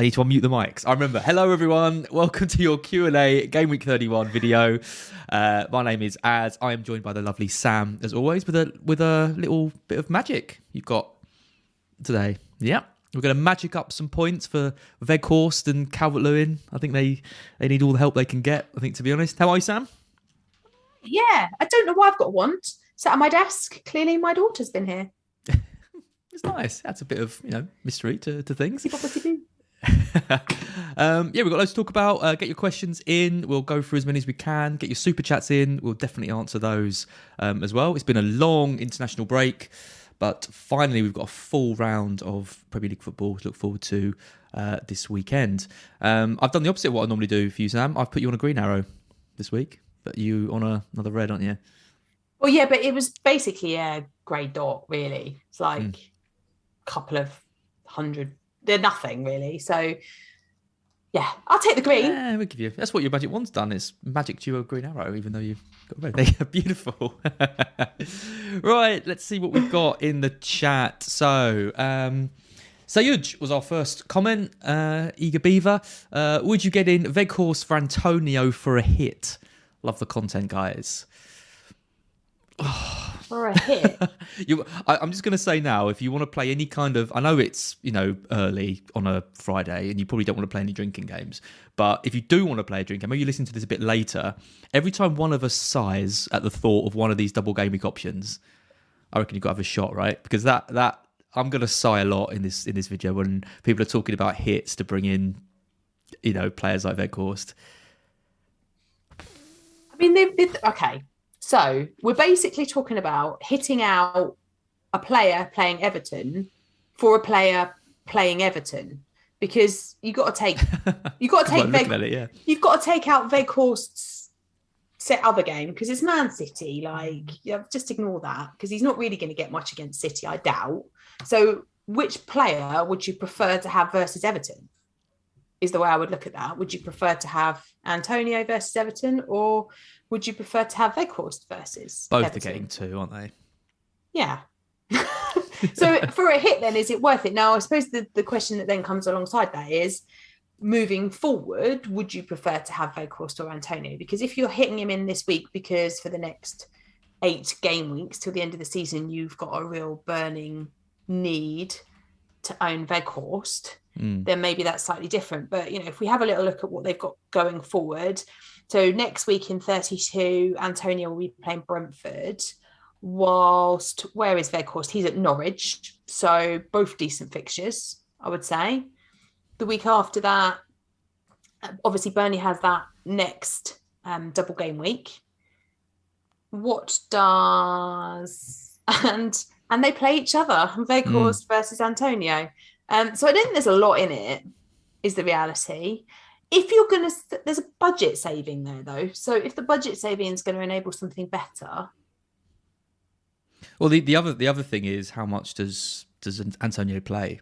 I need to unmute the mics. I remember. Hello, everyone. Welcome to your Q and A Game Week Thirty One video. Uh, my name is Az. I am joined by the lovely Sam, as always, with a with a little bit of magic you've got today. Yeah, we're going to magic up some points for Weghorst and Calvert Lewin. I think they they need all the help they can get. I think, to be honest. How are you, Sam? Yeah, I don't know why I've got one sat at my desk. Clearly, my daughter's been here. it's nice. That's a bit of you know mystery to, to things. um, yeah, we've got loads to talk about. Uh, get your questions in. We'll go through as many as we can. Get your super chats in. We'll definitely answer those um, as well. It's been a long international break, but finally we've got a full round of Premier League football to look forward to uh, this weekend. Um, I've done the opposite of what I normally do for you, Sam. I've put you on a green arrow this week, but you on a, another red, aren't you? Well, yeah, but it was basically a grey dot, really. It's like Mm. a couple of hundred. They're nothing, really. So, yeah, I'll take the green. Yeah, we'll give you. That's what your magic one's done. Is magic a green arrow, even though you've got red. They're beautiful. right, let's see what we've got in the chat. So, um, Sayuj was our first comment. Uh, Eager Beaver, uh, would you get in Weghorst for Antonio for a hit? Love the content, guys. For a hit. you, I, I'm just going to say now, if you want to play any kind of, I know it's you know early on a Friday, and you probably don't want to play any drinking games. But if you do want to play a drinking game, maybe you listen to this a bit later. Every time one of us sighs at the thought of one of these double gaming options, I reckon you've got to have a shot, right? Because that that I'm going to sigh a lot in this in this video when people are talking about hits to bring in, you know, players like Weghorst. I mean, they've, they've- okay. So we're basically talking about hitting out a player playing Everton for a player playing Everton because you got to take you got to take Veg, it, yeah. you've got to take out Weghorst's set other game because it's Man City. Like, yeah, just ignore that because he's not really going to get much against City, I doubt. So, which player would you prefer to have versus Everton? Is the way I would look at that. Would you prefer to have Antonio versus Everton, or would you prefer to have Weghorst versus Both Everton? are getting two, aren't they? Yeah. so for a hit, then is it worth it? Now, I suppose the, the question that then comes alongside that is moving forward, would you prefer to have Weghorst or Antonio? Because if you're hitting him in this week, because for the next eight game weeks till the end of the season, you've got a real burning need to own Weghorst, Mm. then maybe that's slightly different. But you know, if we have a little look at what they've got going forward, so next week in 32, Antonio will be playing Brentford. Whilst where is Weghorst? He's at Norwich, so both decent fixtures, I would say. The week after that, obviously Burnley has that next um, double game week. What does and and they play each other, Weghorst versus Antonio. Um, so I don't think there's a lot in it, is the reality. If you're going to, there's a budget saving there though. So if the budget saving is going to enable something better, Well, the, the other the other thing is how much does does Antonio play?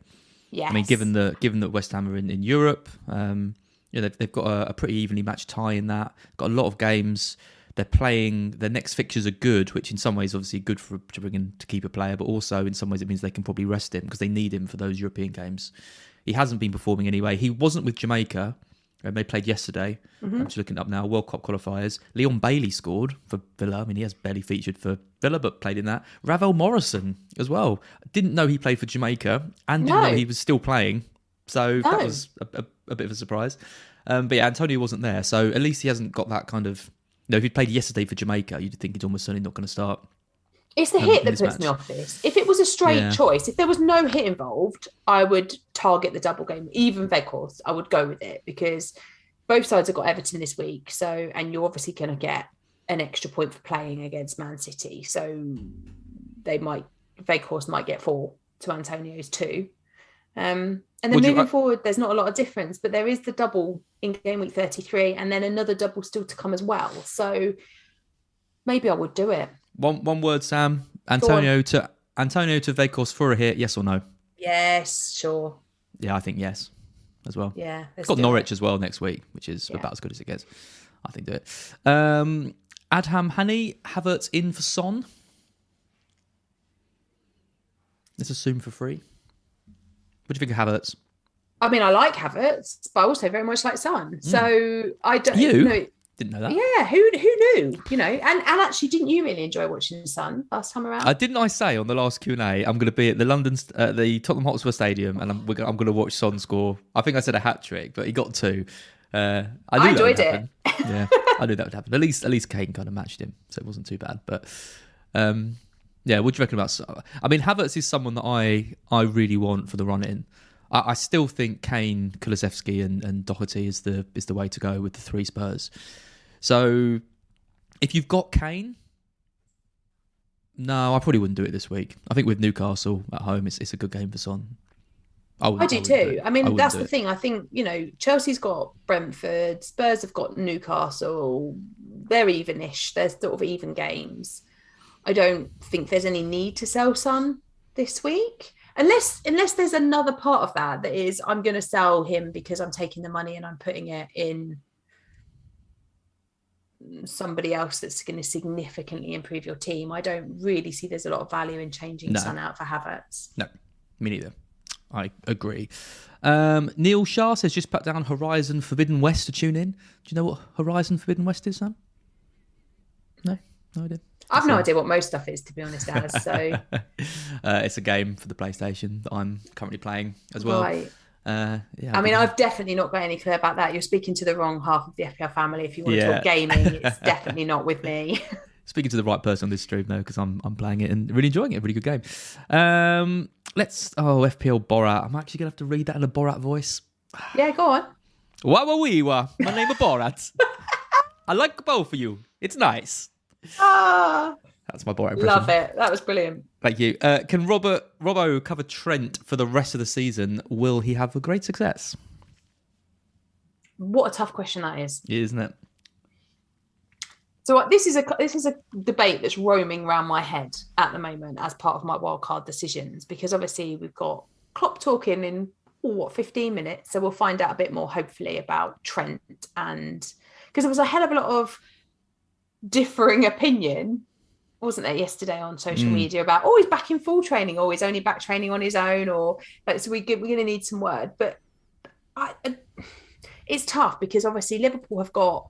Yes. I mean, given the given that West Ham are in, in Europe, um, you know, they've, they've got a, a pretty evenly matched tie in that. Got a lot of games. They're playing. Their next fixtures are good, which in some ways obviously good for to bring in to keep a player, but also in some ways it means they can probably rest him because they need him for those European games. He hasn't been performing anyway. He wasn't with Jamaica. And they played yesterday. I'm just looking it up now. World Cup qualifiers. Leon Bailey scored for Villa. I mean, he has barely featured for Villa, but played in that. Ravel Morrison as well. Didn't know he played for Jamaica and didn't No. know he was still playing. So No. that was a, a, a bit of a surprise. Um, but yeah, Antonio wasn't there. So at least he hasn't got that kind of. You know, if he'd played yesterday for Jamaica, you'd think he's almost certainly not going to start. It's the hit that puts me off this. If it was a straight Yeah. choice, if there was no hit involved, I would target the double game. Even Weghorst, I would go with it because both sides have got Everton this week. So, and you're obviously going to get an extra point for playing against Man City. So they might, Weghorst might get four to Antonio's two. Um, and then Would you- moving forward, there's not a lot of difference, but there is the double in game week 33 and then another double still to come as well. So maybe I would do it. One one word, Sam. Antonio to Antonio to Weghorst for a hit. Yes or no? Yes, sure. Yeah, I think yes, as well. Yeah. It's got Norwich as well next week, which is Yeah. about as good as it gets. I think do it. Um, Adham Hani, Havertz in for Son. Let's assume for free. What do you think of Havertz? I mean, I like Havertz, but I also very much like Son. So I don't. You? know. Didn't know that. Yeah, who who knew? You know, and and actually, didn't you really enjoy watching Son last time around? Uh, didn't I say on the last Q and A I'm going to be at the London, uh, the Tottenham Hotspur Stadium, and I'm we're gonna, I'm going to watch Son score. I think I said a hat trick, but he got two. Uh, I, knew I enjoyed it. yeah, I knew that would happen. At least at least Kane kind of matched him, so it wasn't too bad. But um, yeah, what do you reckon about? I mean, Havertz is someone that I I really want for the run in. I, I still think Kane, Kulusevski, and, and Doherty is the is the way to go with the three Spurs. So if you've got Kane, no, I probably wouldn't do it this week. I think with Newcastle at home, it's it's a good game for Son. I, I wouldn't- do wouldn't too. it. I mean, wouldn't that's the thing. I think you know Chelsea's got Brentford, Spurs have got Newcastle. They're evenish. They're sort of even games. I don't think there's any need to sell Son this week, unless unless there's another part of that that is I'm going to sell him because I'm taking the money and I'm putting it in somebody else that's going to significantly improve your team. I don't really see there's a lot of value in changing No. Son out for Havertz. No, me neither. I agree. Um, Neil Shah says just put down Horizon Forbidden West to tune in. Do you know what Horizon Forbidden West is, Sam? No, no idea. I've no idea what most stuff is, to be honest, Alice. So uh, it's a game for the PlayStation that I'm currently playing as well. Right. Uh, yeah, I mean, I've definitely not got any clue about that. You're speaking to the wrong half of the FPL family. If you want to talk gaming, it's definitely not with me. speaking to the right person on this stream though, because I'm I'm playing it and really enjoying it. A Really good game. Um, let's oh FPL Borat. I'm actually gonna have to read that in a Borat voice. yeah, go on. Wa wa wee wa. My name is Borat. I like both of you. It's nice. Ah, That's my Borat impression. love it. That was brilliant. Thank you. Uh, can Robert Robbo cover Trent for the rest of the season? Will he have a great success? What a tough question that is. Isn't it? So this is a this is a debate that's roaming around my head at the moment as part of my wildcard decisions because obviously we've got Klopp talking in oh, what 15 minutes, so we'll find out a bit more hopefully about Trent and because there was a hell of a lot of differing opinion, wasn't there, yesterday on social Mm. media about oh he's back in full training or he's only back training on his own or like so we get, we're going to need some word, but I- it's tough because obviously Liverpool have got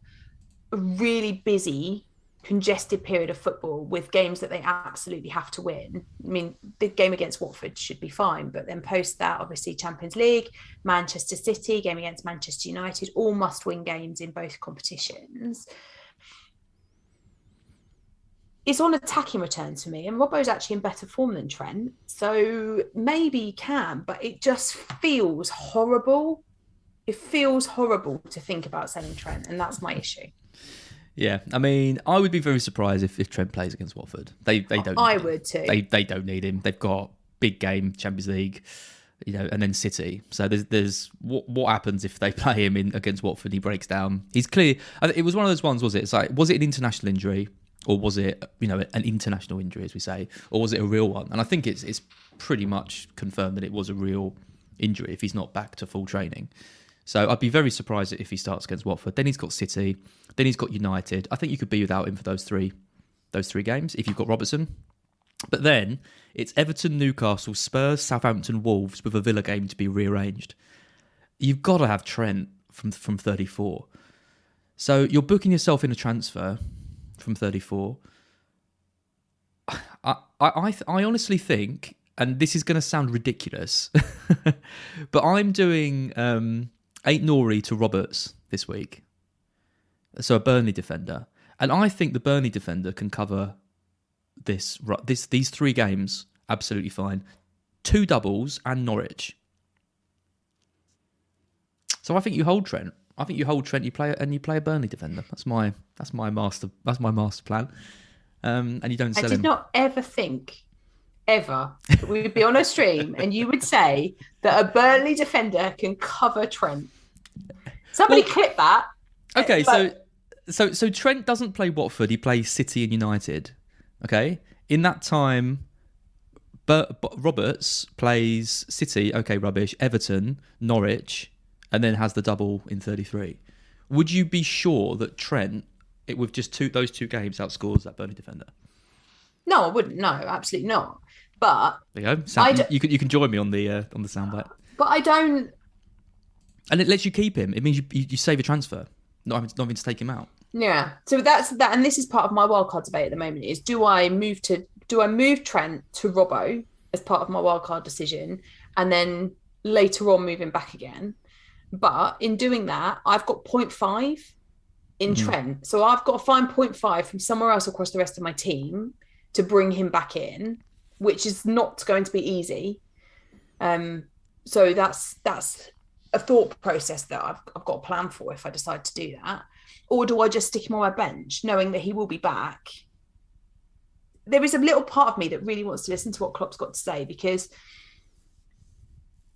a really busy, congested period of football with games that they absolutely have to win. I mean, the game against Watford should be fine, but then post that, obviously, Champions League, Manchester City, game against Manchester United, all must win games in both competitions. It's on attacking returns for me, and Robbo's actually in better form than Trent, so maybe he can, but it just feels horrible. It feels horrible to think about selling Trent, and that's my issue. Yeah. I mean, I would be very surprised if, if Trent plays against Watford. They they don't. I need him. would too. They they don't need him. They've got big game Champions League, you know, and then City. So there's there's what what happens if they play him in against Watford? He breaks down. He's clear. It was one of those ones. Was it? It's like was it an international injury? Or was it, you know, an international injury, as we say, or was it a real one? And I think it's it's pretty much confirmed that it was a real injury if he's not back to full training. So I'd be very surprised if he starts against Watford. Then he's got City. Then he's got United. I think you could be without him for those three, those three games if you've got Robertson. But then it's Everton, Newcastle, Spurs, Southampton, Wolves with a Villa game to be rearranged. You've got to have Trent from from 34. So you're booking yourself in a transfer from 34. I I I, I honestly think, and this is going to sound ridiculous, but I'm doing um, Aït-Nouri to Roberts this week. So a Burnley defender, and I think the Burnley defender can cover this this these three games absolutely fine. Two doubles and Norwich. So I think you hold Trent. I think you hold Trent. You play and you play a Burnley defender. That's my that's my master that's my master plan. Um, and you don't sell I did him. not ever think, ever, that we would be on a stream and you would say that a Burnley defender can cover Trent. Somebody clip that. Okay, so But- so so Trent doesn't play Watford. He plays City and United. Okay, in that time, but, Roberts plays City. Okay, rubbish. Everton, Norwich, and then has the double in thirty three. Would you be sure that Trent, it with just two those two games, outscores that Burnley defender? No, I wouldn't. No, absolutely not. But There you go. Sound, you can you can join me on the uh, on the soundbite, but I don't. and it lets you keep him. It means you you, you save a transfer, not having, not having to take him out. Yeah. So that's that, and this is part of my wildcard debate at the moment: is do I move to do I move Trent to Robbo as part of my wildcard decision, and then later on moving back again? But in doing that, I've got 0.5 in Trent, so I've got to find 0.5 from somewhere else across the rest of my team to bring him back in, which is not going to be easy. Um, so that's that's a thought process that I've, I've got a plan for if I decide to do that. Or do I just stick him on my bench, knowing that he will be back? There is a little part of me that really wants to listen to what Klopp's got to say because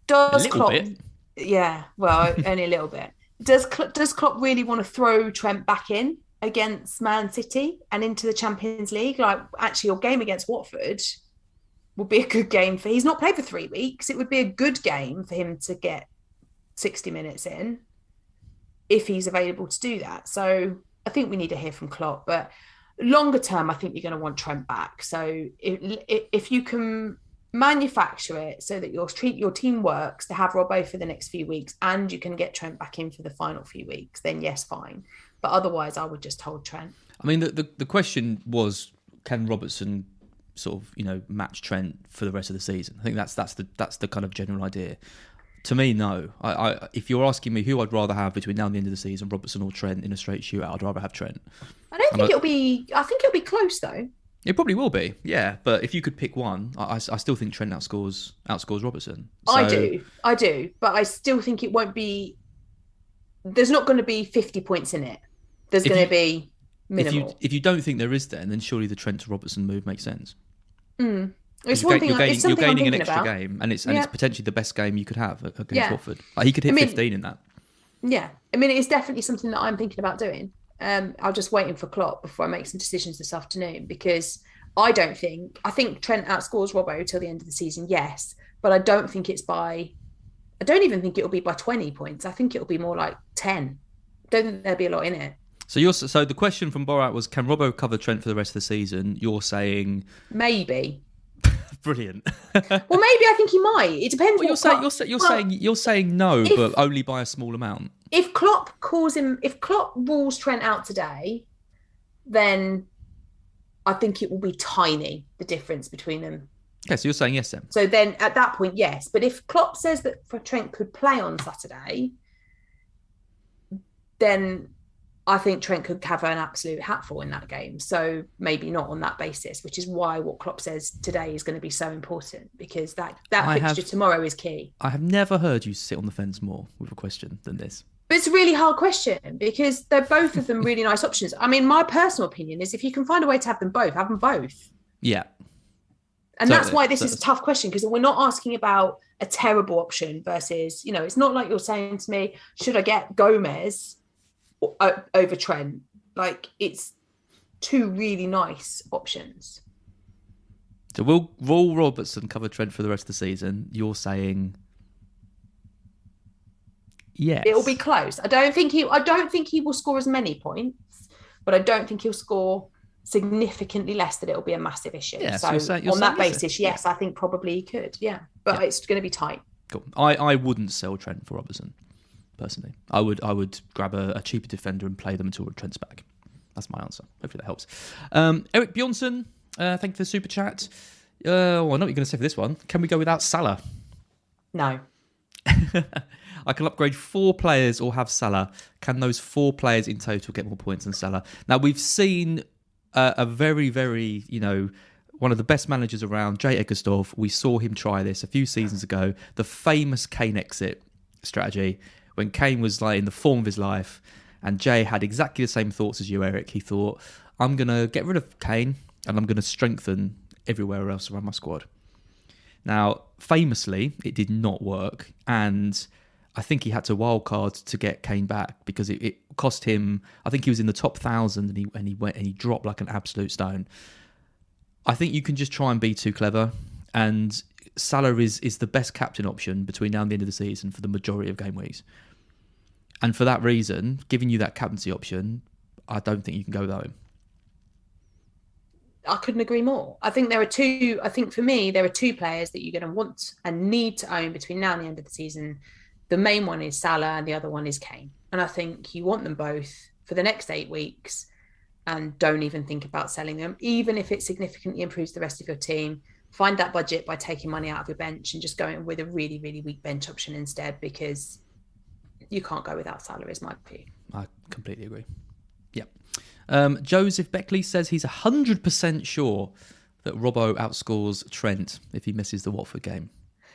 does Klopp, bit. Yeah, well, only a little bit. Does does Klopp really want to throw Trent back in against Man City and into the Champions League? Like, actually, your game against Watford would be a good game for. He's not played for three weeks. It would be a good game for him to get sixty minutes in if he's available to do that. So I think we need to hear from Klopp, but longer term, I think you're going to want Trent back. So if, if you can manufacture it so that your treat your team works to have Robbo for the next few weeks and you can get Trent back in for the final few weeks, then yes, fine. But otherwise, I would just hold Trent. I mean, the, the the question was, can Robertson sort of you know match Trent for the rest of the season? I think that's that's the that's the kind of general idea. To me, no. I, I if you're asking me who I'd rather have between now and the end of the season, Robertson or Trent in a straight shootout, I'd rather have Trent. I don't think not- it'll be. I think it'll be close though. It probably will be, yeah. But if you could pick one, I, I, I still think Trent outscores outscores Robertson. I do, I do, but I still think it won't be. There's not going to be 50 points in it. There's If going you- to be If minimal. you if you don't think there is, then then surely the Trent to Robertson move makes sense. Mm. it's You're one ga- thing. you're gaining, it's you're something I'm gaining an extra about. game, and it's and Yeah. it's potentially the best game you could have against Yeah. Watford. Like, he could hit I mean- 15 in that. Yeah, I mean, it's definitely something that I'm thinking about doing. Um, I'm just waiting for Klopp before I make some decisions this afternoon because I don't think I think Trent outscores Robbo till the end of the season. Yes, but I don't think it's by. I don't even think it'll be by 20 points. I think it'll be more like 10. Don't think there'll be a lot in it. So you're so the question from Borat was can Robbo cover Trent for the rest of the season? You're saying Maybe. Brilliant. Well, maybe I think he might. It depends. well, you're what saying Klopp- you're, you're well, saying you're saying no, if- but only by a small amount. if Klopp calls him, if Klopp rules Trent out today, then I think it will be tiny the difference between them. Okay, so you're saying yes then. So then at that point, yes. But if Klopp says that for Trent could play on Saturday, then I think Trent could have an absolute hatful in that game. So maybe not on that basis, which is why what Klopp says today is going to be so important because that that I fixture have- tomorrow is key. I have never heard you sit on the fence more with a question than this. But it's a really hard question because they're both of them really nice options. I mean, my personal opinion is if you can find a way to have them both, have them both. Yeah, And that's why this So- is a tough question because we're not asking about a terrible option versus, you know, it's not like you're saying to me, should I get Gomez over Trent? Like it's two really nice options. So will will Robertson cover Trent for the rest of the season? You're saying Yes. It'll be close. I don't think he. I don't think he will score as many points, but I don't think he'll score significantly less that it'll be a massive issue. Yeah, so so you're saying- you're on that basis, yes, I think probably he could. Yeah, but it's going to be tight. Cool. I, I wouldn't sell Trent for Robertson, personally. I would I would grab a, a cheaper defender and play them until Trent's back. That's my answer. Hopefully that helps. Um, Eric Bjornsson, uh, thank you for the super chat. Uh, well, I know what you're going to say for this one. Can we go without Salah? No, I can upgrade four players or have Salah. Can those four players in total get more points than Salah? Now we've seen uh, a very, very, you know, one of the best managers around, Jay Egersdorf. We saw him try this a few seasons ago. The famous Kane exit strategy when Kane was like in the form of his life, and Jay had exactly the same thoughts as you, Eric. He thought, "I'm gonna get rid of Kane and I'm gonna strengthen everywhere else around my squad." Now, famously, it did not work, and I think he had to wildcard to get Kane back because it, it cost him. I think he was in the top thousand, and he and he went and he dropped like an absolute stone. I think you can just try and be too clever, and Salah is is the best captain option between now and the end of the season for the majority of game weeks. And for that reason, giving you that captaincy option, I don't think you can go without him. I couldn't agree more. I think there are two. I think for me, there are two players that you're going to want and need to own between now and the end of the season. The main one is Salah, and the other one is Kane. And I think you want them both for the next eight weeks, and don't even think about selling them, even if it significantly improves the rest of your team. Find that budget by taking money out of your bench and just going with a really, really weak bench option instead, because you can't go without salaries, my view. I completely agree. Yep. Um, Joseph Beckley says he's 100% sure that Robbo outscores Trent if he misses the Watford game.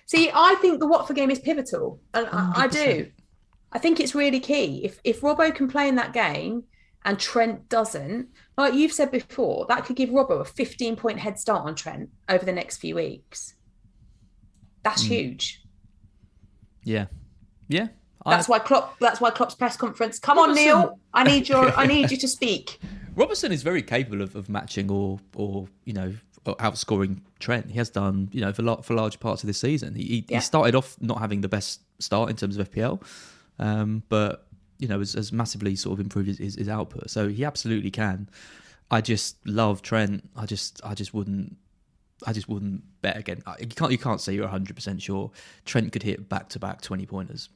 See, I think the Watford game is pivotal, and I, I do. I think it's really key. If if Robbo can play in that game and Trent doesn't, like you've said before, that could give Robbo a 15 point head start on Trent over the next few weeks. That's Hmm. huge. Yeah. Yeah. That's I, why Klopp. That's why Klopp's press conference. Come on, Neil. I need your. I need you to speak. Robertson is very capable of, of matching or, or, you know, outscoring Trent. He has done, you know, for, lot, for large parts of this season. He, he, Yeah. he started off not having the best start in terms of FPL, um, but, you know, has, has massively sort of improved his, his, his output. So he absolutely can. I just love Trent. I just, I just wouldn't, I just wouldn't bet again. You can't, you can't say you're 100 percent sure Trent could hit back to back 20 pointers.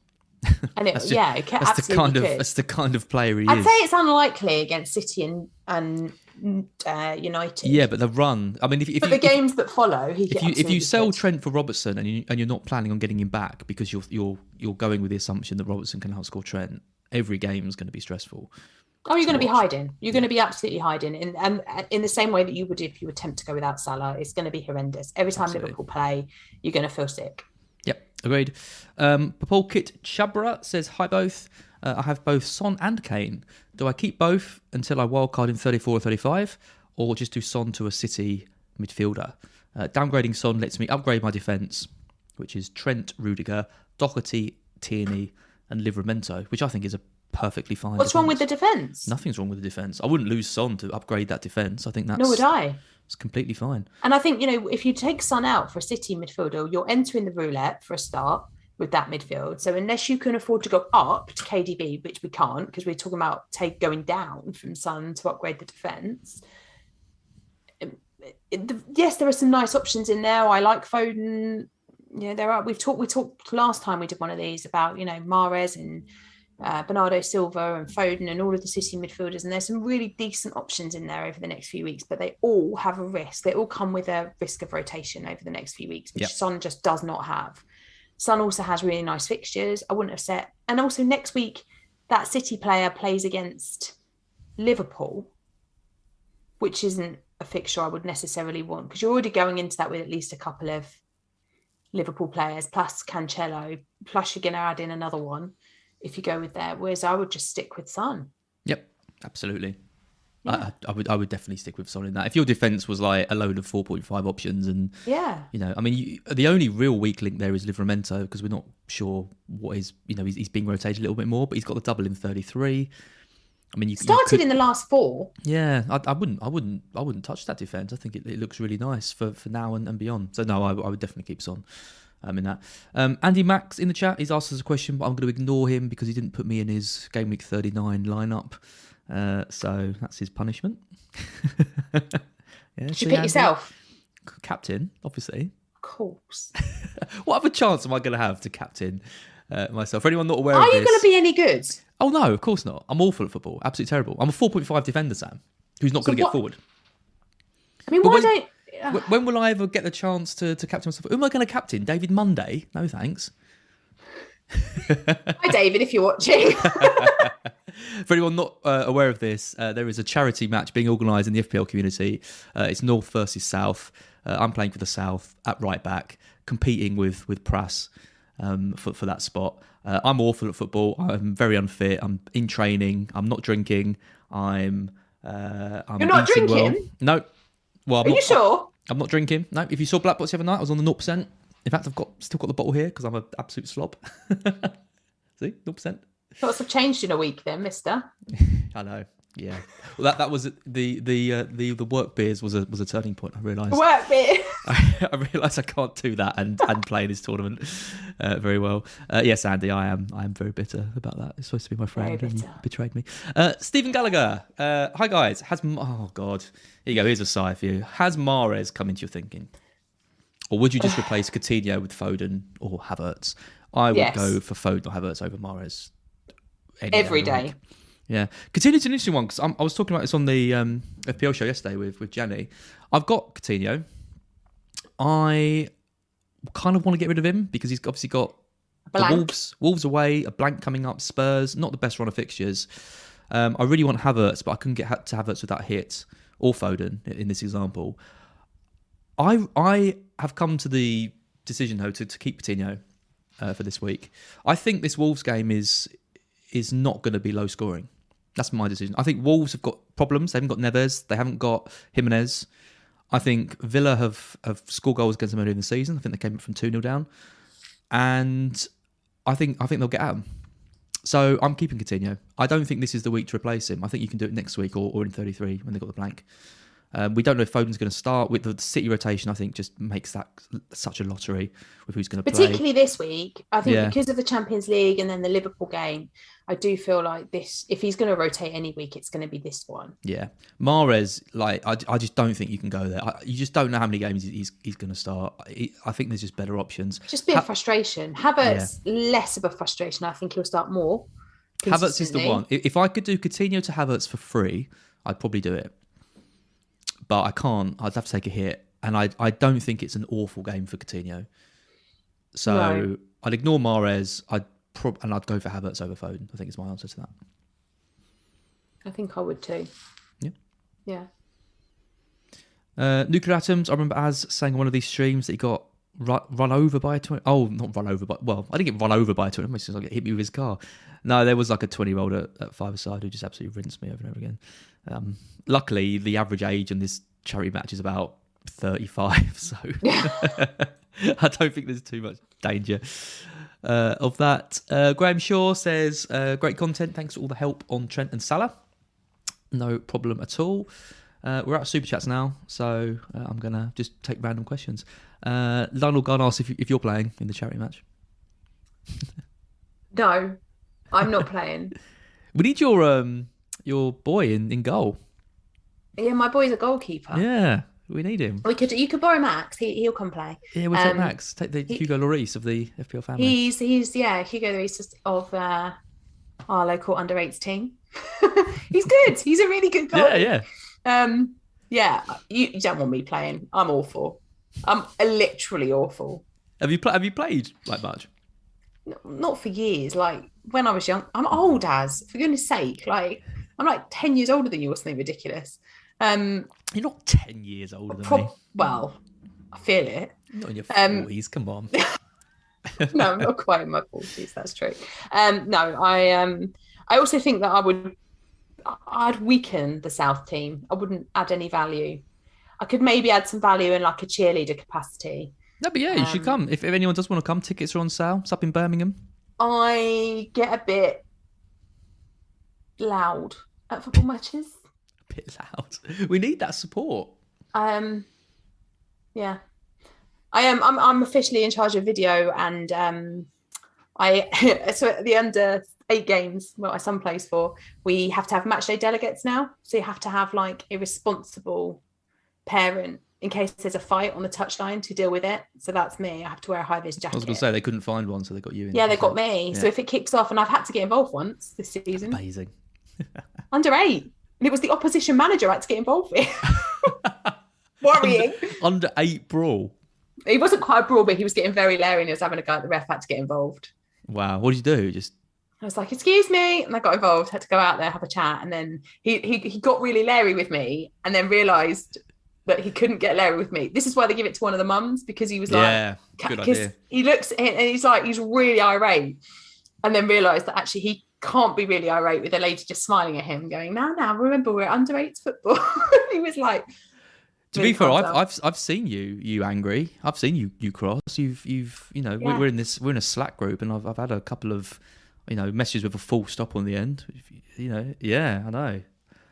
And it, just- yeah, it ca- that's the kind of could. that's the kind of player he is. I'd is. say it's unlikely against City and and uh, United. yeah, but the run. I mean, if, if but you, the if- games that follow, he if you if you sell Trent for Robertson and you and you're not planning on getting him back because you're you're you're going with the assumption that Robertson can outscore Trent, every game is going to be stressful. Oh, you're going to be hiding. You're going to be absolutely hiding, in, and uh, in the same way that you would if you attempt to go without Salah, it's going to be horrendous. Every time Absolutely. Liverpool play, you're going to feel sick. Agreed. Um, Papul Kit Chabra says hi both. Uh, I have both Son and Kane. Do I keep both until I wildcard in 34 or 35, or just do Son to a City midfielder? Uh, downgrading Son lets me upgrade my defence, which is Trent, Rudiger, Doherty, Tierney, and Livramento, which I think is a perfectly fine. What's wrong with the defence. defence? Nothing's wrong with the defence. I wouldn't lose Son to upgrade that defence. I think that's Nor would I. It's completely fine. And I think you know if you take Son out for a City midfielder, you're entering the roulette for a start with that midfield. So unless you can afford to go up to KDB, which we can't because we're talking about take going down from Son to upgrade the defence. um, it- the- Yes, there are some nice options in there. I like Foden. You know, there are. We've talked. We talked last time we did one of these about you know Mahrez and uh, Bernardo Silva and Foden and all of the City midfielders, and there's some really decent options in there over the next few weeks. But they all have a risk. They all come with a risk of rotation over the next few weeks, which Yep. Son just does not have. Son also has really nice fixtures. I wouldn't have said. And also next week, that City player plays against Liverpool, which isn't a fixture I would necessarily want because you're already going into that with at least a couple of Liverpool players plus Cancelo, plus you're going to add in another one if you go with there. Whereas I would just stick with Son. Yep, absolutely. I, I, I would I would definitely stick with Son in that. If your defence was like a load of four point five options, and Yeah. you know, I mean, you, the only real weak link there is Livramento because we're not sure what is you know he's, he's being rotated a little bit more, but he's got the double in thirty three. I mean, you you Started could- in the last four. yeah, I, I wouldn't, I wouldn't, I wouldn't touch that defense. I think it, it looks really nice for, for now and, and beyond. So no, I, I would definitely keep Son. Um, in that. Um, Andy Max in the chat, he's asked us a question, but I'm going to ignore him because he didn't put me in his game week 39 lineup. Uh, so that's his punishment. yeah, Should see, you pick Andy? yourself? Captain, obviously. Of course. What other chance am I going to have to captain uh, myself? For anyone not aware Are you going to be any good? oh no, of course not. I'm awful at football, absolutely terrible. I'm a 4.5 defender, Sam, who's not So going to get forward. I mean, But why when- don't? Wh- When will I ever get the chance to, to captain myself? Who am I going to captain? David Monday? No thanks. Hi, David, if you're watching. For anyone not uh, aware of this, uh, there is a charity match being organised in the FPL community. Uh, it's North versus South. Uh, I'm playing for the South at right back, competing with with Prass um, for for that spot. Uh, I'm awful at football. I'm very unfit. I'm in training. I'm not drinking. I'm. Uh, I'm You're not eating well. drinking? No. Well, I'm Are not, you sure? I'm not drinking. No. If you saw Black Box the other night, I was on the 0%. In fact, I've got still got the bottle here because I'm an absolute slob. See, 0%. Lots have changed in a week, then, Mister. I know. Yeah. Well, that that was the the uh, the the work beers was a was a turning point. I realised. Work bit. I, I realised I can't do that and and play in this tournament uh, very well. Uh, yes, Andy, I am I am very bitter about that. It's supposed to be my friend and betrayed me. Uh, Stephen Gallagher. Uh, hi guys. Has oh god. Here you go. Here's a sigh for you. Has Mahrez come into your thinking, or would you just replace Coutinho with Foden or Havertz? I would Yes. go for Foden or Havertz over Mahrez. Every day. week. Yeah, Coutinho's an interesting one because I was talking about this on the um, FPL show yesterday with with Jenny. I've got Coutinho. I kind of want to get rid of him because he's obviously got the Wolves Wolves away, a blank coming up, Spurs, not the best run of fixtures. Um, I really want Havertz, but I couldn't get to Havertz without hit or Foden in this example. I I have come to the decision though to, to keep Coutinho uh, for this week. I think this Wolves game is is not going to be low scoring. That's my decision. I think Wolves have got problems. They haven't got Neves. They haven't got Jimenez. I think Villa have, have scored goals against them earlier in the season. I think they came from 2 0 down. And I think I think they'll get at them. So I'm keeping Coutinho. I don't think this is the week to replace him. I think you can do it next week or, or in 33 when they've got the blank. Um, we don't know if Foden's going to start with the City rotation. I think just makes that such a lottery with who's going to play. Particularly this week, I think Yeah. because of the Champions League and then the Liverpool game, I do feel like this. If he's going to rotate any week, it's going to be this one. Yeah, Mahrez, like I, I just don't think you can go there. I, you just don't know how many games he's he's going to start. I, I think there's just better options. Just a bit Ha- of frustration. Havertz less of a frustration. I think he'll start more. Havertz is the one. If if I could do Coutinho to Havertz for free, I'd probably do it. But I can't. I'd have to take a hit, and I I don't think it's an awful game for Coutinho. So No. I'd ignore Mahrez. I'd prob- and I'd go for Havertz over Foden. I think is my answer to that. I think I would too. Yeah. Yeah. Uh, nuclear atoms. I remember Az saying on one of these streams that he got run, run over by a twenty. Oh, not run over, but well, I didn't get run over by a twenty. It's just like hit me with his car. No, there was like a twenty-year-old at, at five aside who just absolutely rinsed me over and over again. Um, luckily, the average age in this charity match is about thirty-five, so I don't think there's too much danger. Uh, of that, uh, Graham Shaw says, uh, "Great content. Thanks for all the help on Trent and Salah. No problem at all. Uh, we're at super chats now, so uh, I'm gonna just take random questions. Uh, Lionel Gunn asks if, you, if you're playing in the charity match. No, I'm not playing. We need your um your boy in, in goal. Yeah, my boy's a goalkeeper. Yeah, we need him. We could. You could borrow Max. He he'll come play. Yeah, we'll take Um, Max. Take the he- Hugo Lloris of the FPL family. He's he's yeah Hugo Reese of uh, our local under eights team. he's good. He's a really good guy. yeah, yeah. Um, yeah. You, you don't want me playing. I'm awful. I'm literally awful. Have you pl- have you played like much? Not for years. Like when I was young, I'm old as for goodness sake. Like I'm like ten years older than you or something ridiculous. Um, You're not ten years older than me. well, I feel it. Not in your um, forties. Come on. no, I'm not quite in my forties. That's true. Um, no, I um, I also think that I would, I'd weaken the South team. I wouldn't add any value. I could maybe add some value in like a cheerleader capacity. No, but yeah, you should Um, come. If, if anyone does want to come, tickets are on sale. It's up in Birmingham. I get a bit loud at football matches. A bit loud. We need that support. Um, yeah, I am. I'm, I'm officially in charge of video, and um, I so at the under eight games, well, son plays for, we have to have match day delegates now. So you have to have like a responsible parent in case there's a fight on the touchline to deal with it. So that's me. I have to wear a high vis jacket. I was going to say they couldn't find one, so they got you in. yeah, they got me. Yeah. So if it kicks off, and I've had to get involved once this season, Amazing. under eight, and it was the opposition manager I had to get involved with. Worrying. Under eight brawl. He wasn't quite a brawl, but he was getting very leery and he was having a go at the ref. Had to get involved. Wow. What did you do? Just I was like, "Excuse me," and I got involved. Had to go out there have a chat, and then he he he got really leery with me, and then realised that he couldn't get leery with me. This is why they give it to one of the mums because he was like, yeah, good because idea. he looks and he's like he's really irate, and then realised that actually he can't be really irate with a lady just smiling at him, going, "Now, now, remember we're under eights football." he was like, To really be fair, I've. I've I've seen you you angry. I've seen you you cross. You've you've you know we're, Yeah. we're in this we're in a Slack group, and I've I've had a couple of you know messages with a full stop on the end. You know, yeah, I know.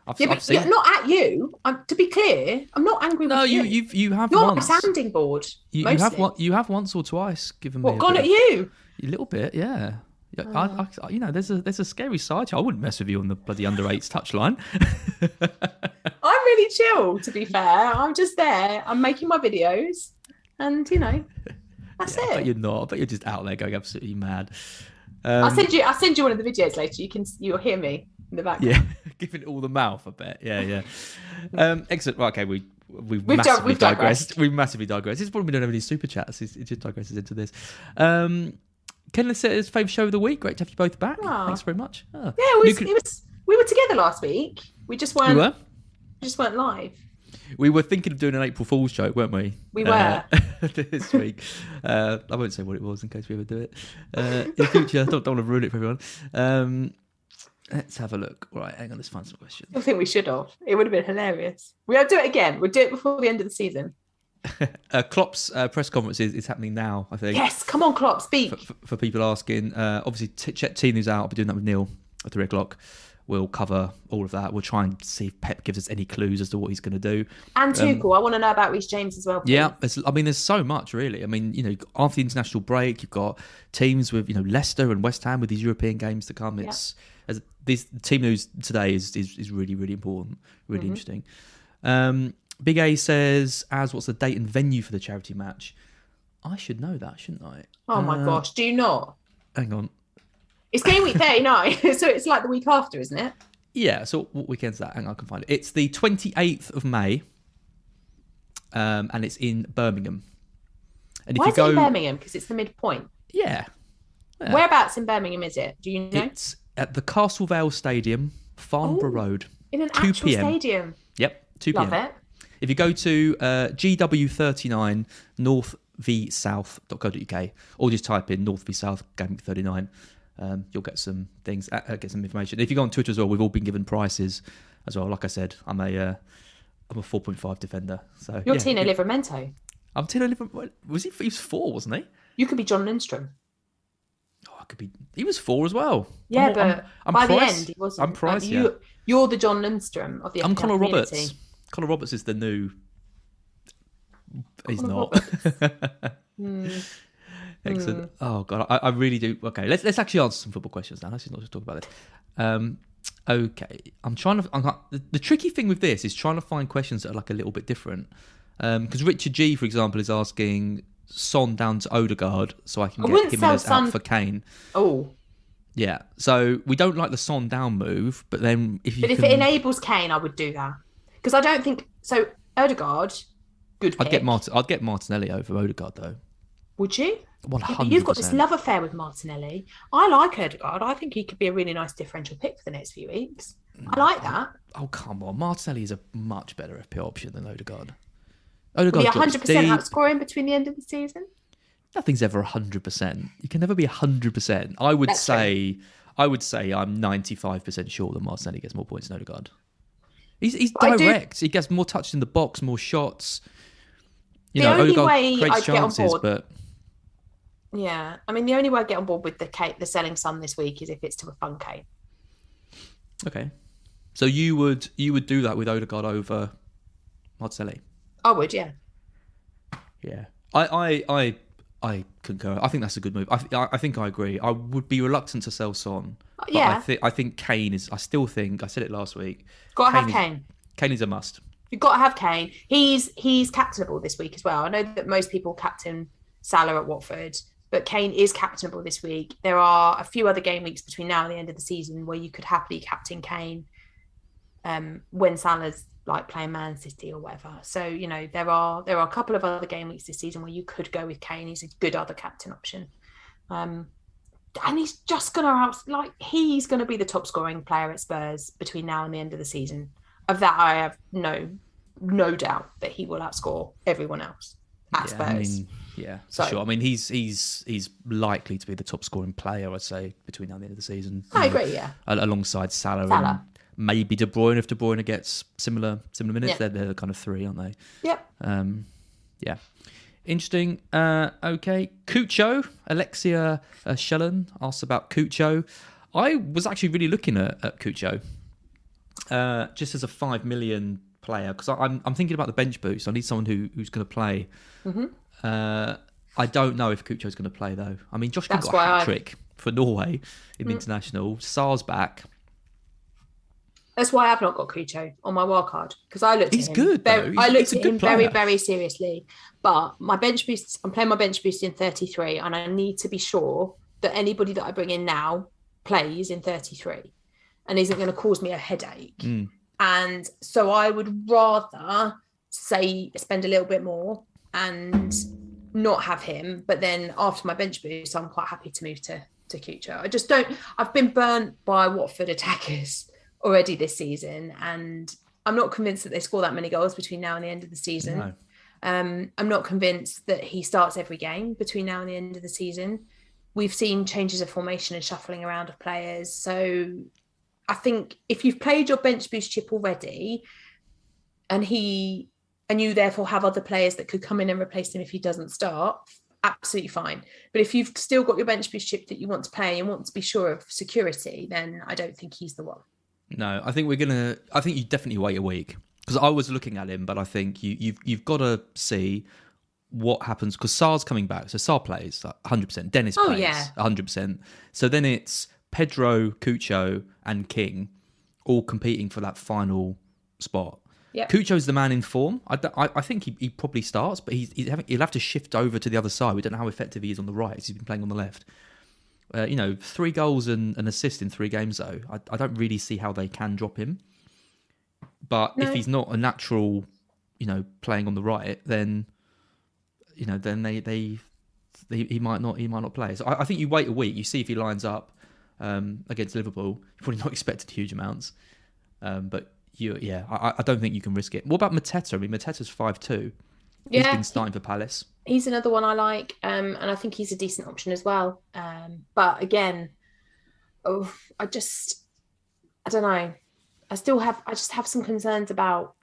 I've, yeah, but seen. yeah, not at you. I'm, to be clear, I'm not angry no, with you you. you've you have You're once. my sounding board. You, you have one. You have once or twice given me What gone at you? A little bit, yeah. Yeah, I, oh. I, you know, there's a there's a scary side. to you. I wouldn't mess with you on the bloody under eights touchline. I'm really chill, to be fair. I'm just there. I'm making my videos, and you know, that's bet it. you're not. But you're just out there going absolutely mad. Um, I'll send you. I'll send you one of the videos later. You can. You'll hear me in the background. Yeah, giving it all the mouth. I bet. Yeah, yeah. Um, excellent. Right, okay, we we've, We've done- massively we've digressed. digressed. We've massively digressed. It's probably we don't have any super chats. It, it just digresses into this. Um, Ken, his favourite show of the week. Great to have you both back. Aw. Thanks very much. Oh. Yeah, it was, New- it was. We were together last week. We just weren't. we were. we just weren't live. We were thinking of doing an April Fool's joke, weren't we? We Uh, this week. Uh, I won't say what it was in case we ever do it. Uh, in future, I don't, don't want to ruin it for everyone. Um, let's have a look. Right, hang on, let's find some questions. I think we should have. It would have been hilarious. We'll do it again. We'll do it before the end of the season. Uh, Klopp's uh, press conference is, is happening now, I think. Yes, come on, Klopp, speak. For, for, for people asking, uh, obviously, t- check T News out. I'll be doing that with Neil at three o'clock. We'll cover all of that. We'll try and see if Pep gives us any clues as to what he's going to do. And Tuchel. I want to know about Reece James as well. please. Um, Yeah, I mean, there's so much really. I mean, you know, after the international break, you've got teams with you know Leicester and West Ham with these European games to come. It's as this team news today is is, is really really important, really Mm-hmm. interesting. Um, Big A says, "As what's the date and venue for the charity match?" I should know that, shouldn't I? Oh my Uh, gosh, do you not? Hang on. It's game week 39, so it's like the week after, isn't it? Yeah, so what weekend's that? Hang on, I can find it. It's the 28th of May, um, and it's in Birmingham. And if Why you is go, it in Birmingham? Because it's the midpoint. yeah, Yeah. Whereabouts in Birmingham is it? Do you know? it's at the Castlevale Stadium, Farnborough Ooh. Road. in an 2 actual p.m.. stadium. Yep, 2 p.m. Love it. If you go to uh, GW39 North v South.co.uk or just type in North v South Gaming 39, um, you'll get some things, uh, uh, get some information. If you go on Twitter as well, we've all been given prizes as well. Like I said, I'm a uh, I'm a 4.5 defender. So You're yeah, Tino. Livramento. I'm Tino Livramento. Was he? He was four, wasn't he? You could be John Lindstrom. Oh, I could be. He was four as well. Yeah, I'm- but I'm, I'm by Price. the end, he wasn't. I'm Price. Like, yeah. You're the John Lindstrom of the I'm Connor community. Roberts. Connor Roberts is the new. He's Connor not. Hmm. Excellent. Oh god, I, I really do. Okay, let's let's actually answer some football questions now. Let's just not just talk about this. Um, okay, I'm trying to. I'm, the, the tricky thing with this is trying to find questions that are like a little bit different. Because Richard G, for example, is asking Son down to Odegaard so I can get wouldn't Jimenez Son- out for Kane. Oh, Yeah, so we don't like the Son down move, but then if you but if can, it enables Kane, I would do that because I don't think so. Odegaard, good. I'd get Martin. I'd get Martinelli over Odegaard though. Would you? One Yeah, you've got this love affair with Martinelli. I like Odegaard. I think he could be a really nice differential pick for the next few weeks. I mm, like oh, that. Oh come on, Martinelli is a much better FPL option than Odegaard. Will Odegaard drops 100% deep. outscoring between the end of the season? Nothing's ever hundred percent. You can never be hundred percent. I would That's true. say, I would say, I'm ninety five percent sure that Martinelli gets more points than Odegaard. He's he's direct. He gets more touches in the box, more shots. You The know, only Odegaard way creates I'd get on chances, board- but Yeah, I mean the only way I get on board with the Kane, the selling Son this week is if it's to a fun Kane. okay. So you would you would do that with Odegaard over Martinelli? I would, yeah. Yeah. I, I, I, I concur. I think that's a good move. I, I, I think I agree. I would be reluctant to sell Son. Uh, but Yeah. I think I think Kane is. I still think I said it last week. Got to have is- Kane. Kane is a must. You've got to have Kane. He's he's captainable this week as well. I know that most people captain Salah at Watford, but Kane is captainable this week. There are a few other game weeks between now and the end of the season where you could happily captain Kane um, when Salah's like playing Man City or whatever. So you know there are there are a couple of other game weeks this season where you could go with Kane. He's a good other captain option. Um, and he's just gonna out like he's gonna be the top scoring player at Spurs between now and the end of the season. Of that, I have no no doubt that he will outscore everyone else at Yeah, Spurs. I mean, yeah, for So- sure. I mean, he's he's he's likely to be the top scoring player. I'd say between now and the end of the season. I know, agree. Yeah, alongside Salah, Salah. and maybe De Bruyne if De Bruyne gets similar similar minutes. Yeah. They're they're the kind of three, aren't they? yep. Um, yeah. Interesting. Uh, okay. Cucho, Alexia uh, Shellen asked about Cucho. I was actually really looking at, at Cucho uh, just as a 5 million player because I'm, I'm thinking about the bench boost. I need someone who, who's going to play. Mm-hmm. Uh, I don't know if Cucho's going to play though. I mean, Josh King That's got a Mm. hat trick for Norway in the international. Sarr's back. That's why I've not got Cucho on my wild card because I looked He's at him. good, very- He's- I looked at good him very, very seriously. But my bench boost, I'm playing my bench boost in 33, and I need to be sure that anybody that I bring in now plays in 33 and isn't going to cause me a headache. Mm. And so I would rather say spend a little bit more and not have him. But then after my bench boost, I'm quite happy to move to to Cucho. I just don't. I've been burnt by Watford attackers already this season, and I'm not convinced that they score that many goals between now and the end of the season. No. Um, I'm not convinced that he starts every game between now and the end of the season. We've seen changes of formation and shuffling around of players. So I think if you've played your bench boost chip already, and he and you therefore have other players that could come in and replace him if he doesn't start, absolutely fine. But if you've still got your bench boost chip that you want to play and want to be sure of security, then I don't think he's the one. No, I think we're gonna. I think you definitely wait a week because I was looking at him, but I think you, you've you've got to see what happens because Sarr's coming back. So Sar plays 100. percent Dennis Oh, plays yeah. 100. percent So then it's Pedro, Cucho, and King all competing for that final spot. Yep. Cucho's the man in form. I, I, I think he, he probably starts, but he's, he's having, he'll have to shift over to the other side. We don't know how effective he is on the right. He's been playing on the left. Uh, you know, three goals and an assist in three games, though. I, I don't really see how they can drop him. But if he's not a natural, you know, playing on the right, then, you know, then they they, they he might not he might not play. So I, I think you wait a week, you see if he lines up um, against Liverpool. You're probably not expected huge amounts, um, but you yeah, I, I don't think you can risk it. What about Mateta? I mean, Mateta's five two. He's Yeah. been starting for Palace. he's another one I like, um, and I think he's a decent option as well. Um, but again, oh, I just, I don't know. I still have, I just have some concerns about.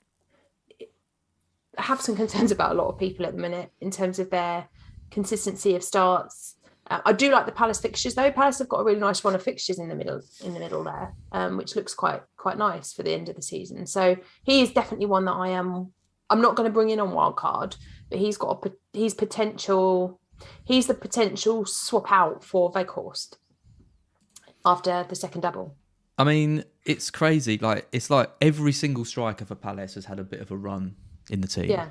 I have some concerns about a lot of people at the minute in terms of their consistency of starts. Uh, I do like the Palace fixtures though. Palace have got a really nice run of fixtures in the middle, in the middle there, um, which looks quite quite nice for the end of the season. So he is definitely one that I am. I'm not going to bring in on wild card, but he's got a he's potential. He's the potential swap out for Weghorst after the second double. I mean, it's crazy. Like it's like every single striker for Palace has had a bit of a run in the team. Yeah.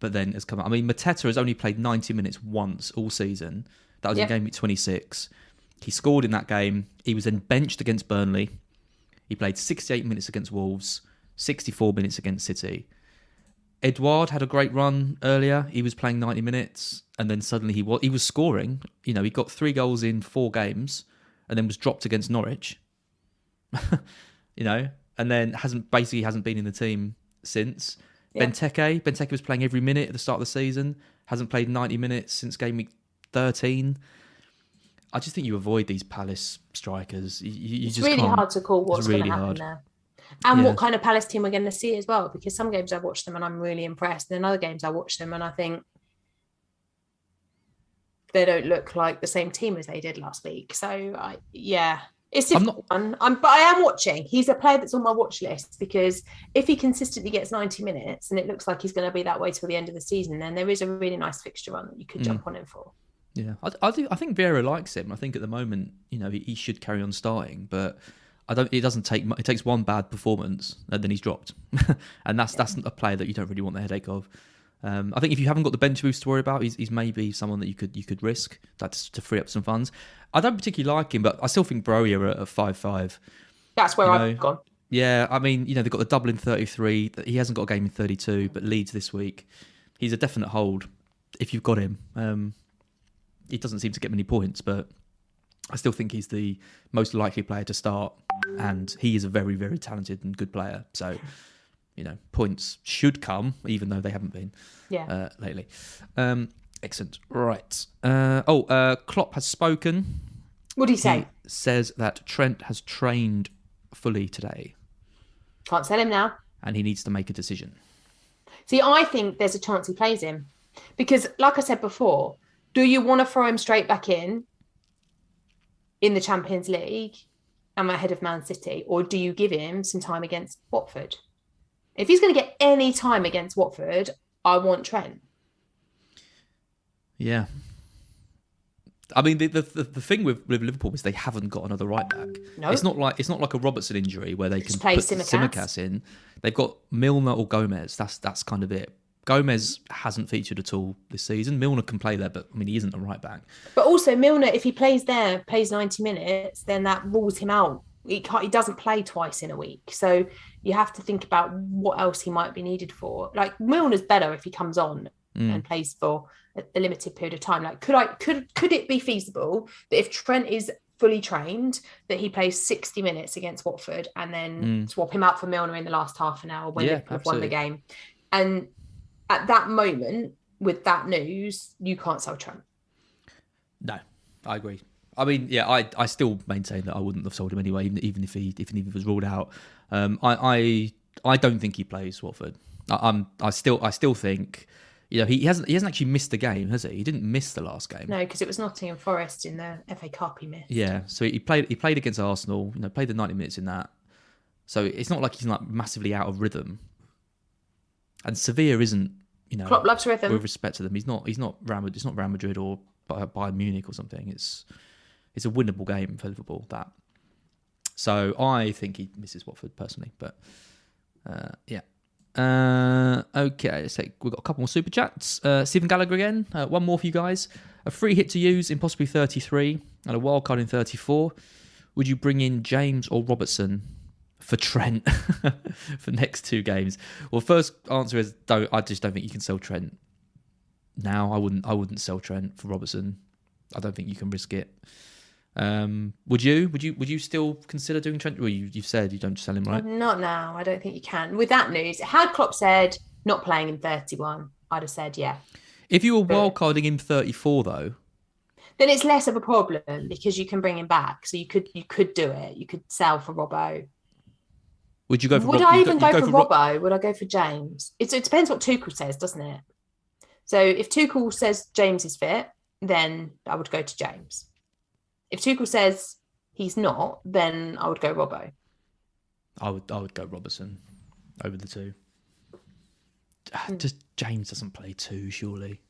But then has come. I mean, Mateta has only played 90 minutes once all season. That was in game week 26. He scored in that game. He was then benched against Burnley. He played 68 minutes against Wolves, 64 minutes against City. Edouard had a great run earlier. He was playing 90 minutes, and then suddenly he was he was scoring. You know, he got three goals in four games, and then was dropped against Norwich. you know, and then hasn't basically hasn't been in the team since. Yeah. Benteke, Benteke was playing every minute at the start of the season. Hasn't played 90 minutes since game week 13. I just think you avoid these Palace strikers. You, you It's just really can't. hard to call what's really going to happen hard. there. And Yeah. what kind of Palace team we're going to see as well, because some games I watch them and I'm really impressed, and then other games I watch them and I think they don't look like the same team as they did last week. So I, yeah, It's I'm difficult one. I'm, but I am watching. He's a player that's on my watch list because if he consistently gets 90 minutes and it looks like he's going to be that way till the end of the season, then there is a really nice fixture run that you could Mm. jump on him for. Yeah, I, I, do, I think Vieira likes him. I think at the moment, you know, he, he should carry on starting, but I don't. It doesn't take. It takes one bad performance and then he's dropped, and that's that's a player that you don't really want the headache of. Um, I think if you haven't got the bench boost to worry about, he's, he's maybe someone that you could you could risk that's to free up some funds. I don't particularly like him, but I still think Broja at, at five five. That's where You I've know, gone. Yeah, I mean, you know, they've got the Dublin 33. He hasn't got a game in 32, but Leeds this week. He's a definite hold if you've got him. Um, he doesn't seem to get many points, but I still think he's the most likely player to start. And he is a very, very talented and good player. So, you know, points should come, even though they haven't been Yeah. uh, lately. Um, excellent. Right. Uh, oh, uh, Klopp has spoken. what do you say? He says that Trent has trained fully today Can't sell him now. and he needs to make a decision. See, I think there's a chance he plays him because, like I said before, do you want to throw him straight back in in the Champions League and ahead of Man City, or do you give him some time against Watford? If he's going to get any time against Watford, I want Trent. Yeah. I mean, the, the the thing with, with Liverpool is they haven't got another right back. No. It's not like it's not like a Robertson injury where they Just can play put Tsimikas. Simicast in. They've got Milner or Gomez. That's that's kind of it. Gomez hasn't featured at all this season. Milner can play there, but I mean, he isn't a right back. But also Milner, if he plays there, plays 90 minutes, then that rules him out. He can't, he doesn't play twice in a week. So you have to think about what else he might be needed for. Like Milner's better if he comes on mm. and plays for a, limited period of time. Like could I could could it be feasible that if Trent is fully trained that he plays 60 minutes against Watford and then mm. swap him out for Milner in the last half an hour when Yeah, have won the game. And at that moment, with that news, you can't sell Trent. No, I agree. I mean, yeah, I, I still maintain that I wouldn't have sold him anyway, even, even if he if he was ruled out. Um, I, I I don't think he plays Watford. I, I'm I still I still think, you know, he, hasn't he hasn't actually missed a game, has he? He didn't miss the last game. No, because it was Nottingham Forest in the FA Cup he missed. Yeah, so he played he played against Arsenal. You know, played the ninety minutes in that. So it's not like he's like massively out of rhythm. And Sevilla isn't, you know, Klopp loves rhythm. with respect to them, he's not he's not Real Madrid, it's not Real Madrid or Bay- Bayern Munich or something. It's it's a winnable game for Liverpool. That. So I think he misses Watford personally, but uh, yeah. Uh, okay, let's take, we've got a couple more super chats. Uh, Stephen Gallagher again. Uh, one more for you guys. A free hit to use in possibly 33 and a wild card in 34. Would you bring in James or Robertson for Trent for next two games? Well, first answer is don't. I just don't think you can sell Trent now. I wouldn't. I wouldn't sell Trent for Robertson. I don't think you can risk it. Um, would you? Would you? Would you still consider doing Trent? Well, you, you've said you don't sell him, right? Not now. I don't think you can. With that news, had Klopp said not playing in 31, I'd have said yeah. If you were wildcarding him 34, though, Then it's less of a problem because you can bring him back. So you could you could do it. You could sell for Robbo. Would you go for? Would Rob- I even you'd go, for, Rob- Robbo? Would I go for James? It's, it depends what Tuchel says, doesn't it? So if Tuchel says James is fit, then I would go to James. If Tuchel says he's not, then I would go Robbo. I would. I would go Robertson over the two. Hmm. Just James doesn't play two, surely.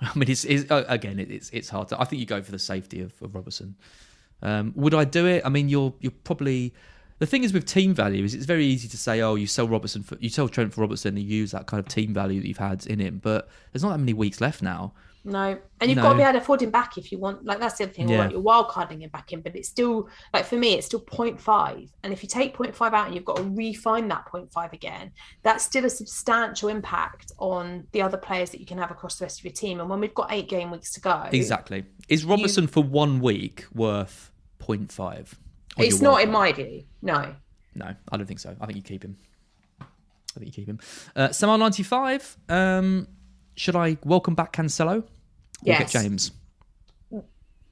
I mean, it's, it's again, it's it's hard to. I think you go for the safety of, of Robertson. Um, would I do it? I mean, you're you're probably the thing is with team value is it's very easy to say, oh, you sell Robertson for you sell Trent for Robertson and you use that kind of team value that you've had in him, but there's not that many weeks left now. No, and you've No. got to be able to afford him back if you want. Like that's the other thing. Yeah. Right, you're wild carding him back in, but it's still like for me, it's still 0.5. And if you take 0.5 out and you've got to refine that 0.5 again, that's still a substantial impact on the other players that you can have across the rest of your team. And when we've got eight game weeks to go, Exactly. Is Robertson for one week worth 0.5? it's not in my view. No, No, I don't think so. I think you keep him. I think you keep him. Uh, Samar ninety five. Um, should I welcome back Cancelo? Or Yes. get James.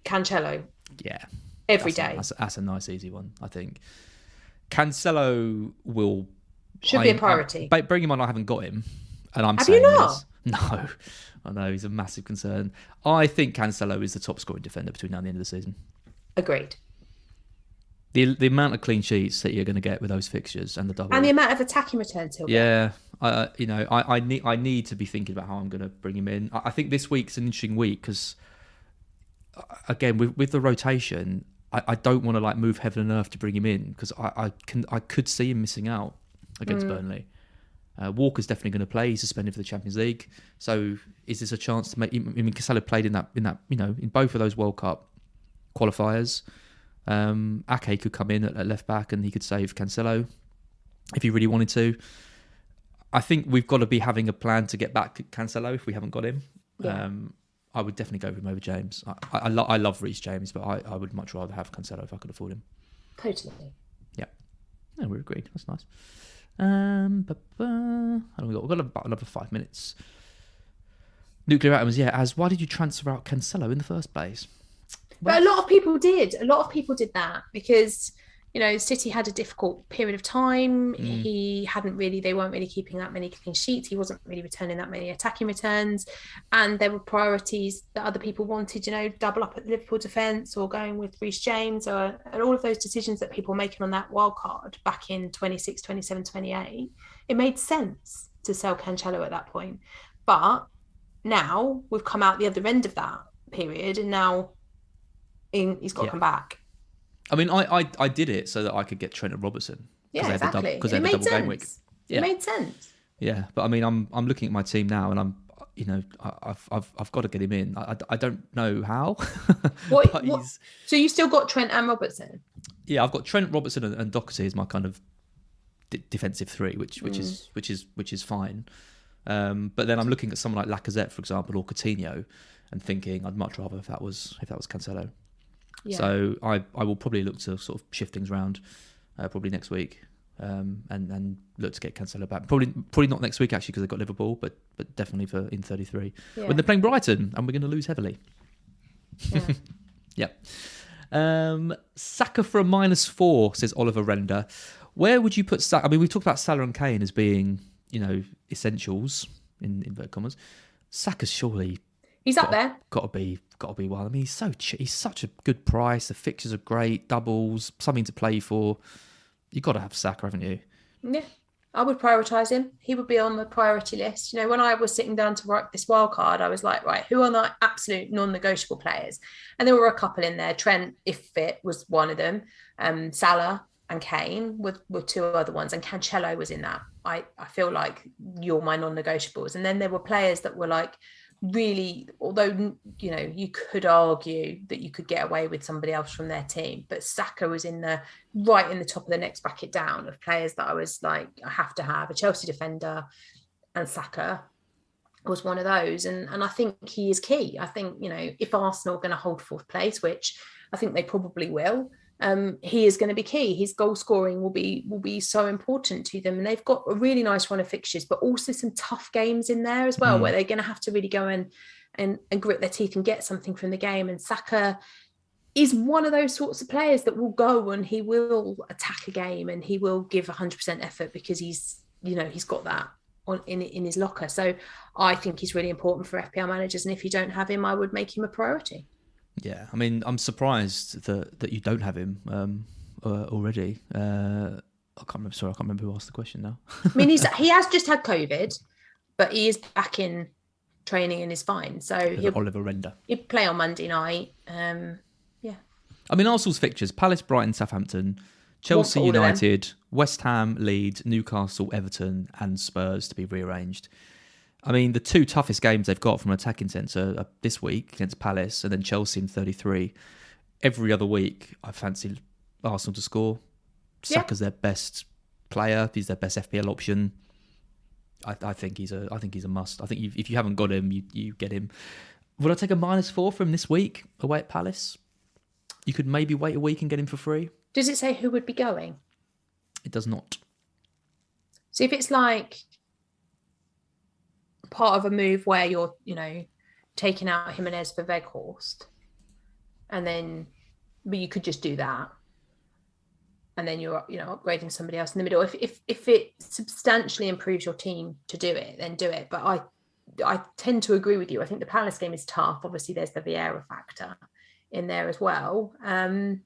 Cancelo Yeah, every that's a, that's, that's a nice easy one. I think Cancelo will should be a priority. I, bring him on. I haven't got him, and I'm Have you saying not? this. No, I know he's a massive concern. I think Cancelo is the top scoring defender between now and the end of the season. Agreed. The the amount of clean sheets that you're going to get with those fixtures and the double. And the amount of attacking returns he'll get. Yeah, I, you know, I, I need I need to be thinking about how I'm going to bring him in. I, I think this week's an interesting week because, again, with with the rotation, I, I don't want to like move heaven and earth to bring him in because I, I can I could see him missing out against Burnley. Uh, Walker's definitely going to play. He's suspended for the Champions League. So is this a chance to make? I mean, Casella played in that in that you know in both of those World Cup qualifiers. Um, Ake could come in at, at left back and he could save Cancelo if he really wanted to. I think we've got to be having a plan to get back Cancelo if we haven't got him. Yeah. Um, I would definitely go with him over James. I, I, I, lo- I love Reece James, but I, I would much rather have Cancelo if I could afford him. Totally. Yeah, no, we're agreed. That's nice. Um, ba- ba- how long we got? We've got about another five minutes. Nuclear atoms, yeah. As why did you transfer out Cancelo in the first place? But a lot of people did. A lot of people did that because, you know, City had a difficult period of time. Mm. He hadn't really, they weren't really keeping that many clean sheets. He wasn't really returning that many attacking returns. And there were priorities that other people wanted, you know, double up at the Liverpool defence or going with Reece James or and all of those decisions that people were making on that wild card back in 26, 27, 28. It made sense to sell Cancelo at that point. But now we've come out the other end of that period and now in, he's got to Yeah. come back. I mean, I, I I did it so that I could get Trent and Robertson. Yeah, they had the dub- exactly. 'cause they had the double sense. game week. Yeah. It made sense. Yeah, but I mean, I'm I'm looking at my team now, and I'm you know I, I've I've I've got to get him in. I, I, don't know how. What, what- so you still got Trent and Robertson? yeah, I've got Trent Robertson and, and Doherty as my kind of d- defensive three, which which Mm. is which is which is fine. Um, but then I'm looking at someone like Lacazette, for example, or Coutinho, and thinking I'd much rather if that was if that was Cancelo. Yeah. So I I will probably look to sort of shift things around, uh, probably next week, um, and and look to get Cancelo back. Probably probably not next week actually because they've got Liverpool, but but definitely for in 33 Yeah. when they're playing Brighton and we're going to lose heavily. Yeah. Yep. Um, Saka for a minus four, says Oliver Render. Where would you put Saka? I mean, we talked about Salah and Kane as being, you know, essentials in inverted commas. Saka's surely He's up there. got to be got to be well. I mean, he's so che- he's such a good price. The fixtures are great, doubles, something to play for. You got to have Saka, haven't you? Yeah. I would prioritise him. He would be on the priority list. You know, when I was sitting down to write this wild card, I was like, right, who are the absolute non-negotiable players? And there were a couple in there. Trent, if fit, was one of them. Um, Salah and Kane were, were two other ones, and Cancelo was in that. I, I feel like you're my non-negotiables. And then there were players that were like really, although you know, you could argue that you could get away with somebody else from their team, but Saka was in the right in the top of the next bracket down of players that I was like, I have to have a Chelsea defender, and Saka was one of those. And and I think he is key. I think you know if Arsenal are going to hold fourth place, which I think they probably will, um, he is going to be key. His goal scoring will be will be so important to them, and they've got a really nice run of fixtures, but also some tough games in there as well, Mm. where they're going to have to really go and and and grit their teeth and get something from the game. And Saka is one of those sorts of players that will go and he will attack a game and he will give 100% effort because he's you know he's got that on in in his locker so i think he's really important for fpl managers and if you don't have him i would make him a priority Yeah, I mean, I'm surprised that that you don't have him um, uh, already. Uh, I can't remember. Sorry, I can't remember who asked the question now. i mean he's he has just had covid but he is back in training and is fine so he'll, Oliver Render. he'll play on monday night um yeah I mean, Arsenal's fixtures: Palace, Brighton, Southampton, Chelsea, all of them. United, West Ham, Leeds, Newcastle, Everton, and Spurs to be rearranged. I mean, the two toughest games they've got from an attacking sense are this week against Palace and then Chelsea in 33. Every other week, I fancy Arsenal to score. Yeah. Saka's their best player. He's their best FPL option. I, I think he's a. I think he's a must. I think you, if you haven't got him, you you get him. Would I take a minus four from this week away at Palace? You could maybe wait a week and get him for free. does it say who would be going It does not. So if it's like part of a move where you're, you know, taking out Jimenez for Weghorst, and then but you could just do that, and then you're, you know, upgrading somebody else in the middle. If if if it substantially improves your team to do it, then do it. But I I tend to agree with you. I think the Palace game is tough. Obviously, there's the Vieira factor. in there as well. Um,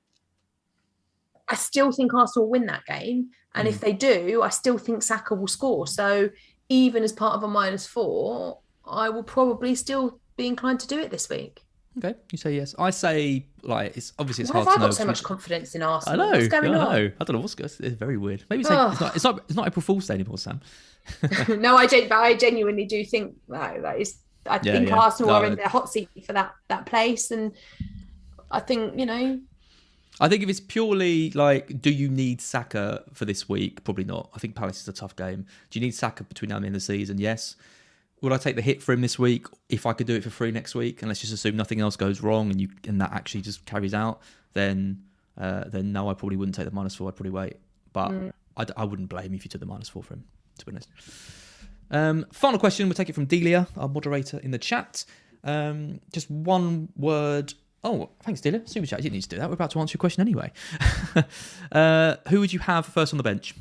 I still think Arsenal will win that game. And Mm. if they do, I still think Saka will score. So even as part of a minus four, I will probably still be inclined to do it this week. Okay, you say yes. I say like it's obviously it's Why hard have I to know. got so much confidence in I Arsenal? know. What's going I on? know. I don't know what's going. It's very weird. Maybe it's, like, it's not. It's not. It's not April Fool's Day anymore, Sam. no, I gen- but I genuinely do think that, that is. I Yeah, think yeah. Arsenal No, are in I- the hot seat for that that place, and I think you know. I think if it's purely like, do you need Saka for this week? Probably not. I think Palace is a tough game. Do you need Saka between now and the end of the season? Yes. Would I take the hit for him this week if I could do it for free next week? And let's just assume nothing else goes wrong and you and that actually just carries out. Then, uh, then no, I probably wouldn't take the minus four. I'd probably wait. But I, I wouldn't blame you if you took the minus four for him. To be honest. Um, final question. We'll take it from Delia, our moderator in the chat. Um, just one word. Oh, thanks, Delia. Super chat. You didn't need to do that. We're about to answer your question anyway. uh, who would you have first on the bench?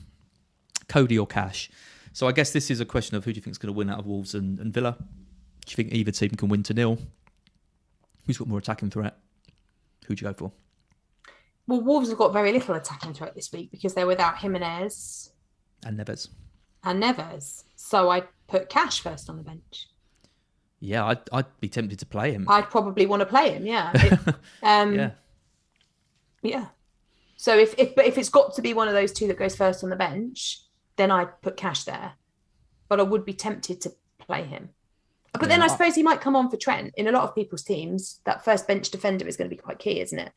Coady or Cash? So I guess this is a question of who do you think is going to win out of Wolves and, and Villa? Do you think either team can win to nil? Who's got more attacking threat? Who'd you go for? Well, Wolves have got very little attacking threat this week because they're without Jimenez And Neves. and Neves. So I put Cash first on the bench. Yeah, I'd, I'd be tempted to play him. I'd probably want to play him. Yeah. Um, yeah. Yeah. So if if but if it's got to be one of those two that goes first on the bench, then I'd put Cash there. But I would be tempted to play him. But then Yeah, I I- suppose he might come on for Trent. In a lot of people's teams, that first bench defender is going to be quite key, isn't it?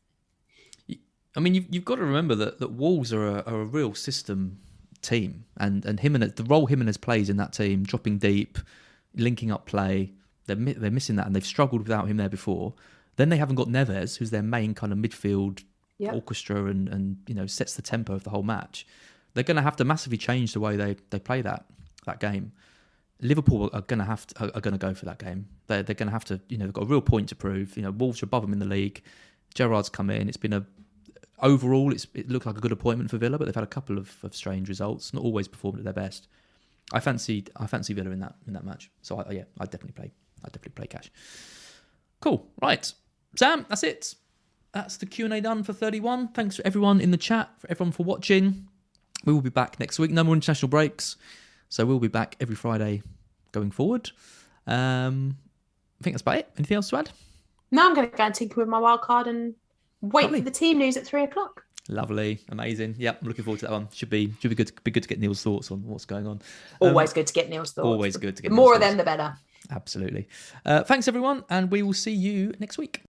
I mean, you've, you've got to remember that, that Wolves are a, are a real system team, and and Jimenez, the role Jimenez plays in that team, dropping deep, linking up play, they're they're missing that, and they've struggled without him there before. Then they haven't got Neves, who's their main kind of midfield Yep. orchestra, and and you know sets the tempo of the whole match. They're going to have to massively change the way they, they play that that game. Liverpool are going to have to, are, going to go for that game. They're they're going to have to you know they've got a real point to prove. You know Wolves are above them in the league. Gerrard's come in. It's been a overall, it's, it looked like a good appointment for Villa, but they've had a couple of, of strange results. Not always performed at their best. I fancied I fancy Villa in that in that match. So I, yeah, I definitely play. I definitely play Cash. Cool. Right, Sam. That's it. That's the Q and A done for thirty one. Thanks for everyone in the chat, for everyone for watching. We will be back next week. No more international breaks, so we'll be back every Friday going forward. Um, I think that's about it. Anything else to add? Now I'm going to go and tinker with my wild card and wait Lovely. for the team news at three o'clock. Lovely, amazing. Yep, I'm looking forward to that one. Should be should be good. Be good to get Neil's thoughts on what's going on. Um, Always good to get Neil's thoughts. always good to get The more Neil's of them, the better. Absolutely. Uh, thanks everyone, and we will see you next week.